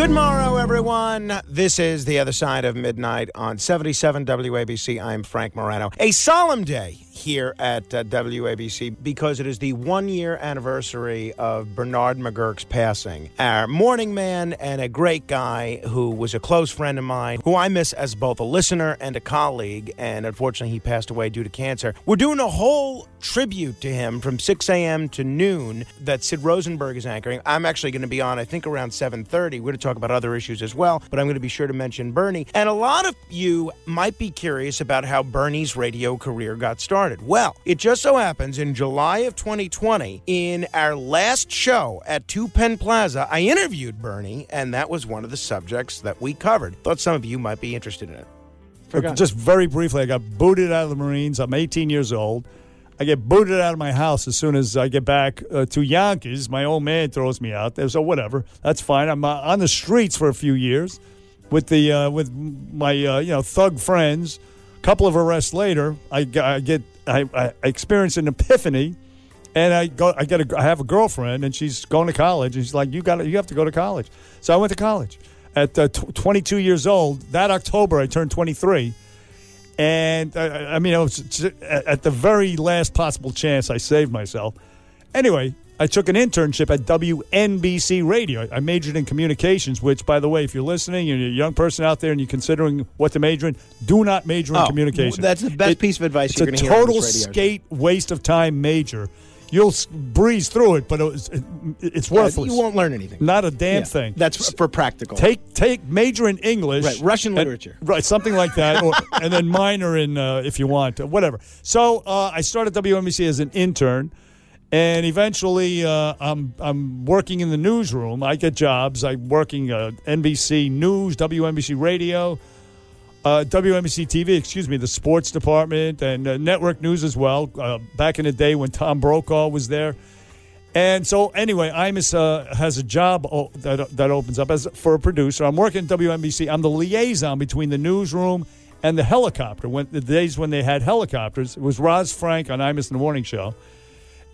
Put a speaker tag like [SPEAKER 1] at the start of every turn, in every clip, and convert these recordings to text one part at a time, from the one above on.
[SPEAKER 1] Good morrow, everyone. This is The Other Side of Midnight on 77 WABC. I'm Frank Morano. A solemn day here at uh, WABC because it is the one year anniversary of Bernard McGuirk's passing. Our morning man and a great guy who was a close friend of mine, who I miss as both a listener and a colleague. And unfortunately, he passed away due to cancer. We're doing a whole tribute to him from 6 a.m. to noon that Sid Rosenberg is anchoring. I'm actually going to be on, I think, around 7:30. We're going to talk about other issues as well, but I'm going to be sure to mention Bernie. And a lot of you might be curious about how Bernie's radio career got started. Well, it just so happens in July of 2020, in our last show at Two Penn Plaza, I interviewed Bernie, and that was one of the subjects that we covered. Thought some of you might be interested in it.
[SPEAKER 2] Uh, Just very briefly, I got booted out of the Marines. I'm 18 years old. I get booted out of my house as soon as I get back uh, to Yankees. My old man throws me out there, so whatever. That's fine. I'm uh, on the streets for a few years with the uh, with my uh, you know thug friends. A couple of arrests later, I get I, I experience an epiphany, and I go I get a I have a girlfriend, and she's going to college, and she's like, you got you have to go to college. So I went to college at uh, tw 22 years old. That October, I turned 23. And uh, I mean, I was at the very last possible chance, I saved myself. Anyway, I took an internship at WNBC Radio. I majored in communications, which, by the way, if you're listening and you're a young person out there and you're considering what to major in, do not major in
[SPEAKER 1] Oh,
[SPEAKER 2] communications.
[SPEAKER 1] that's the best piece of advice
[SPEAKER 2] it's
[SPEAKER 1] you're
[SPEAKER 2] a
[SPEAKER 1] gonna hear on
[SPEAKER 2] total skate waste of time major. You'll breeze through it, but it was, it, it's worthless.
[SPEAKER 1] You won't learn anything.
[SPEAKER 2] Not a damn
[SPEAKER 1] Yeah,
[SPEAKER 2] thing.
[SPEAKER 1] That's for practical.
[SPEAKER 2] Take take major in English,
[SPEAKER 1] Right, Russian
[SPEAKER 2] and-
[SPEAKER 1] literature.
[SPEAKER 2] right, something like that, or, and then minor in uh, if you want, uh, whatever. So uh, I started WNBC as an intern, and eventually uh, I'm I'm working in the newsroom. I get jobs. I'm working uh, NBC News, WNBC Radio. Uh, WNBC TV, excuse me, the sports department and uh, network news as well. Uh, back in the day when Tom Brokaw was there, and so, anyway, Imus uh, has a job o- that, that opens up as for a producer. I'm working at WNBC. I'm the liaison between the newsroom and the helicopter. When the days when they had helicopters, it was Roz Frank on Imus in the Morning Show,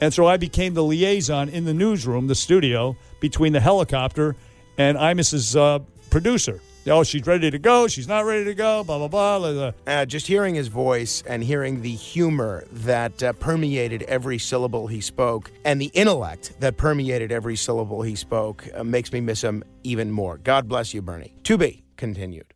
[SPEAKER 2] and so I became the liaison in the newsroom, the studio between the helicopter and Imus's uh, producer. Oh, she's ready to go. She's not ready to go. Blah blah blah. blah, blah.
[SPEAKER 1] Uh, just hearing his voice and hearing the humor that uh, permeated every syllable he spoke and the intellect that permeated every syllable he spoke uh, makes me miss him even more. God bless you, Bernie. To be continued.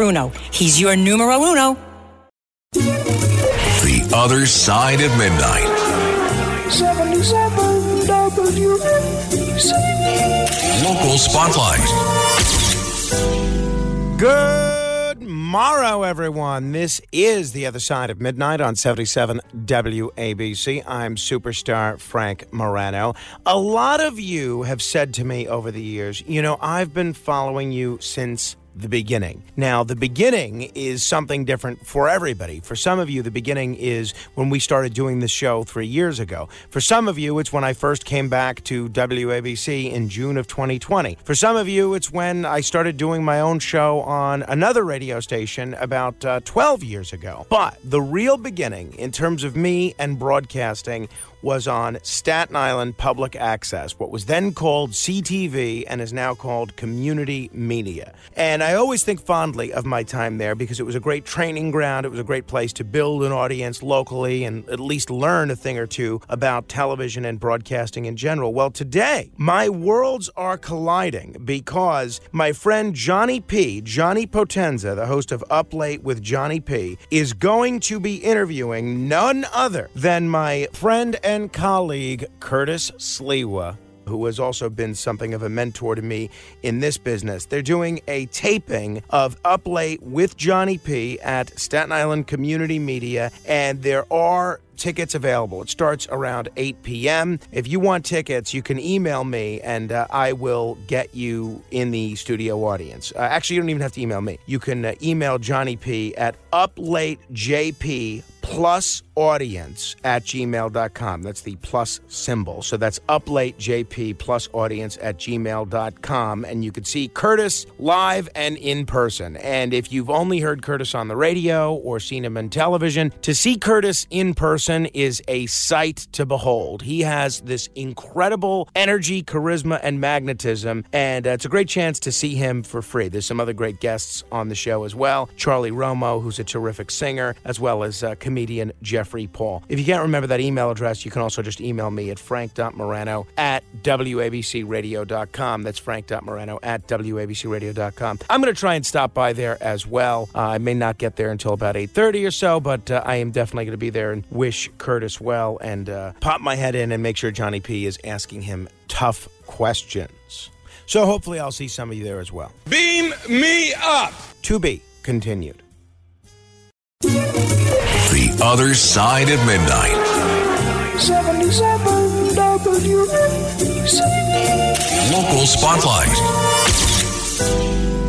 [SPEAKER 3] He's your numero uno.
[SPEAKER 4] The Other Side of Midnight.
[SPEAKER 5] 77 WABC.
[SPEAKER 4] Local Spotlight.
[SPEAKER 1] Good morrow, everyone. This is The Other Side of Midnight on 77 WABC. I'm superstar Frank Morano. A lot of you have said to me over the years, you know, I've been following you since the beginning. Now, the beginning is something different for everybody. For some of you, the beginning is when we started doing this show three years ago. For some of you, it's when I first came back to WABC in June of 2020. For some of you, it's when I started doing my own show on another radio station about uh, 12 years ago. But the real beginning, in terms of me and broadcasting, was on Staten Island Public Access, what was then called CTV and is now called Community Media. And I always think fondly of my time there because it was a great training ground. It was a great place to build an audience locally and at least learn a thing or two about television and broadcasting in general. Well, today, my worlds are colliding because my friend Johnny P., Johnny Potenza, the host of Up Late with Johnny P., is going to be interviewing none other than my friend and colleague Curtis Sliwa, who has also been something of a mentor to me in this business. They're doing a taping of Up Late with Johnny P at Staten Island Community Media, and there are tickets available. It starts around 8 p.m. If you want tickets, you can email me and uh, I will get you in the studio audience. Uh, actually, you don't even have to email me. You can uh, email Johnny P at uplatejp plus audience at gmail.com. That's the plus symbol. So that's uplatejp plus audience at gmail.com. And you can see Curtis live and in person. And if you've only heard Curtis on the radio or seen him in television, to see Curtis in person is a sight to behold. He has this incredible energy, charisma, and magnetism. And uh, it's a great chance to see him for free. There's some other great guests on the show as well. Charlie Romo, who's a terrific singer, as well as uh, comedian Jeffrey Paul. If you can't remember that email address, you can also just email me at frank.morano at wabcradio.com. That's frank.morano at wabcradio.com. I'm going to try and stop by there as well. Uh, I may not get there until about 8.30 or so, but uh, I am definitely going to be there and wish Curtis well and uh, pop my head in and make sure Johnny P is asking him tough questions. So hopefully I'll see some of you there as well.
[SPEAKER 6] Beam me up!
[SPEAKER 1] To be continued.
[SPEAKER 4] The Other Side of Midnight.
[SPEAKER 5] 77 WABC.
[SPEAKER 4] Local Spotlight.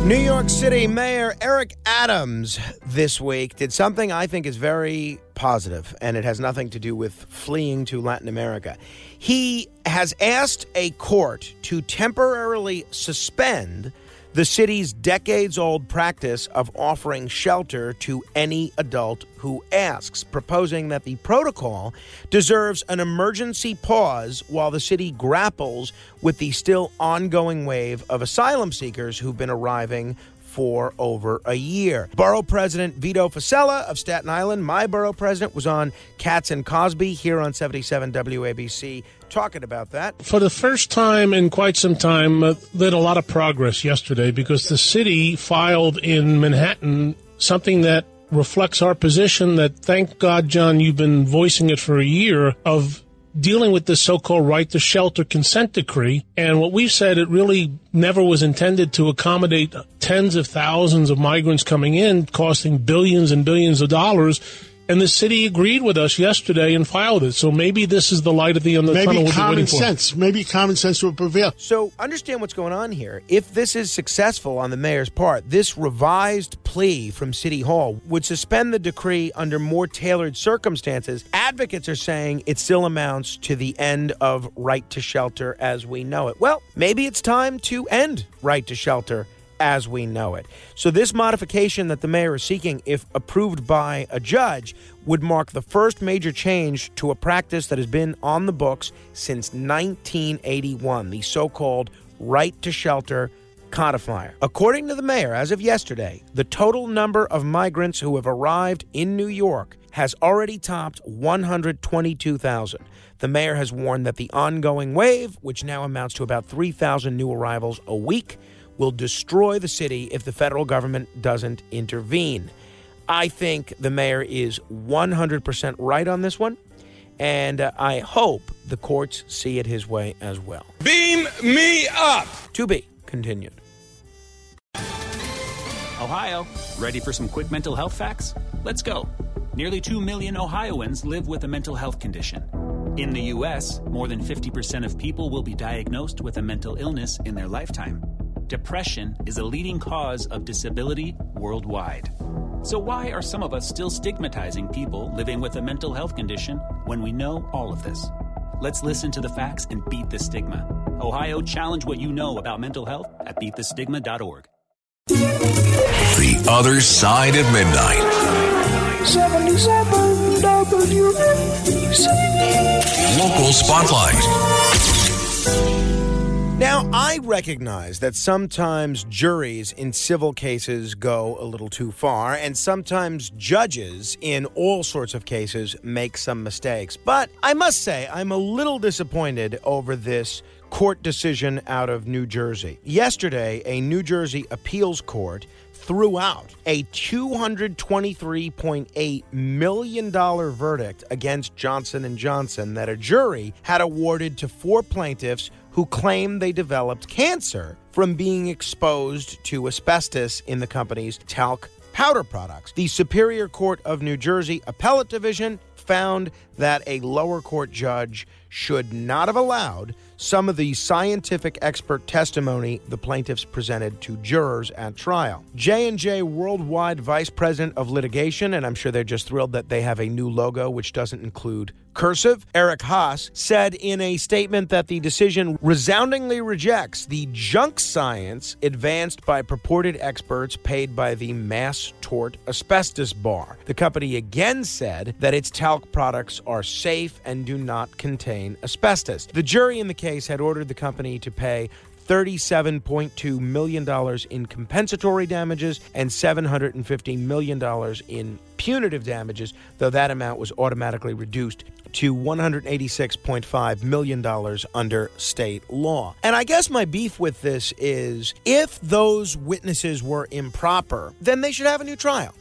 [SPEAKER 1] New York City Mayor Eric Adams this week did something I think is very positive, and it has nothing to do with fleeing to Latin America. He has asked a court to temporarily suspend the city's decades old practice of offering shelter to any adult who asks, proposing that the protocol deserves an emergency pause while the city grapples with the still ongoing wave of asylum seekers who've been arriving for over a year. Borough President Vito Fossella of Staten Island, my borough president, was on Cats and Cosby here on 77 WABC talking about that.
[SPEAKER 7] For the first time in quite some time, uh, did a lot of progress yesterday because the city filed in Manhattan something that reflects our position that thank God, John, you've been voicing it for a year of dealing with this so-called right to shelter consent decree. And what we've said, it really never was intended to accommodate tens of thousands of migrants coming in, costing billions and billions of dollars. And the city agreed with us yesterday and filed it. So maybe this is the light at the end of the tunnel.
[SPEAKER 8] Maybe
[SPEAKER 7] we've been
[SPEAKER 8] common
[SPEAKER 7] waiting for.
[SPEAKER 8] sense. Maybe common sense will prevail.
[SPEAKER 1] So understand what's going on here. If this is successful on the mayor's part, this revised plea from City Hall would suspend the decree under more tailored circumstances. Advocates are saying it still amounts to the end of right to shelter as we know it. Well, maybe it's time to end right to shelter as we know it. So, this modification that the mayor is seeking, if approved by a judge, would mark the first major change to a practice that has been on the books since 1981, the so called right to shelter codifier. According to the mayor, as of yesterday, the total number of migrants who have arrived in New York has already topped 122,000. The mayor has warned that the ongoing wave, which now amounts to about 3,000 new arrivals a week, will destroy the city if the federal government doesn't intervene. I think the mayor is 100% right on this one, and uh, I hope the courts see it his way as well.
[SPEAKER 6] Beam me up!
[SPEAKER 1] To be continued.
[SPEAKER 9] Ohio, ready for some quick mental health facts? Let's go. Nearly 2 million Ohioans live with a mental health condition. In the U.S., more than 50% of people will be diagnosed with a mental illness in their lifetime. Depression is a leading cause of disability worldwide. So, why are some of us still stigmatizing people living with a mental health condition when we know all of this? Let's listen to the facts and beat the stigma. Ohio, challenge what you know about mental health at beatthestigma.org.
[SPEAKER 4] The Other Side of Midnight.
[SPEAKER 5] 77 WABC.
[SPEAKER 4] Local Spotlight.
[SPEAKER 1] Now, I recognize that sometimes juries in civil cases go a little too far, and sometimes judges in all sorts of cases make some mistakes. But I must say, I'm a little disappointed over this court decision out of New Jersey. Yesterday, a New Jersey appeals court threw out a $223.8 million verdict against Johnson & Johnson that a jury had awarded to four plaintiffs who claim they developed cancer from being exposed to asbestos in the company's talc powder products. The Superior Court of New Jersey Appellate Division found that a lower court judge should not have allowed some of the scientific expert testimony the plaintiffs presented to jurors at trial. J&J Worldwide Vice President of Litigation and I'm sure they're just thrilled that they have a new logo which doesn't include cursive. Eric Haas said in a statement that the decision resoundingly rejects the junk science advanced by purported experts paid by the Mass Tort Asbestos Bar. The company again said that its talc products are safe and do not contain asbestos. The jury in the case had ordered the company to pay $37.2 million in compensatory damages and $750 million in punitive damages, though that amount was automatically reduced to $186.5 million under state law. And I guess my beef with this is if those witnesses were improper, then they should have a new trial.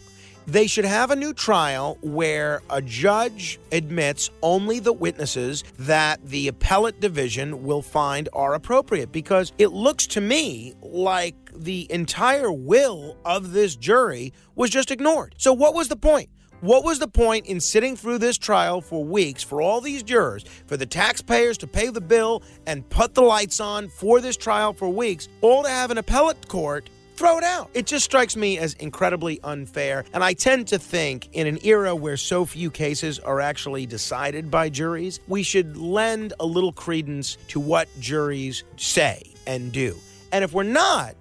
[SPEAKER 1] They should have a new trial where a judge admits only the witnesses that the appellate division will find are appropriate because it looks to me like the entire will of this jury was just ignored. So, what was the point? What was the point in sitting through this trial for weeks for all these jurors, for the taxpayers to pay the bill and put the lights on for this trial for weeks, all to have an appellate court throw it out. It just strikes me as incredibly unfair. And I tend to think in an era where so few cases are actually decided by juries, we should lend a little credence to what juries say and do. And if we're not,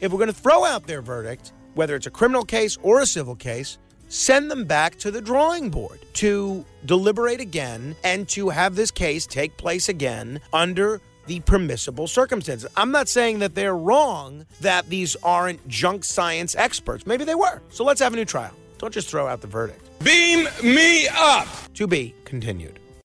[SPEAKER 1] if we're going to throw out their verdict, whether it's a criminal case or a civil case, send them back to the drawing board to deliberate again and to have this case take place again under the permissible circumstances. I'm not saying that they're wrong that these aren't junk science experts. Maybe they were. So let's have a new trial. Don't just throw out the verdict.
[SPEAKER 6] Beam me up.
[SPEAKER 1] To be continued.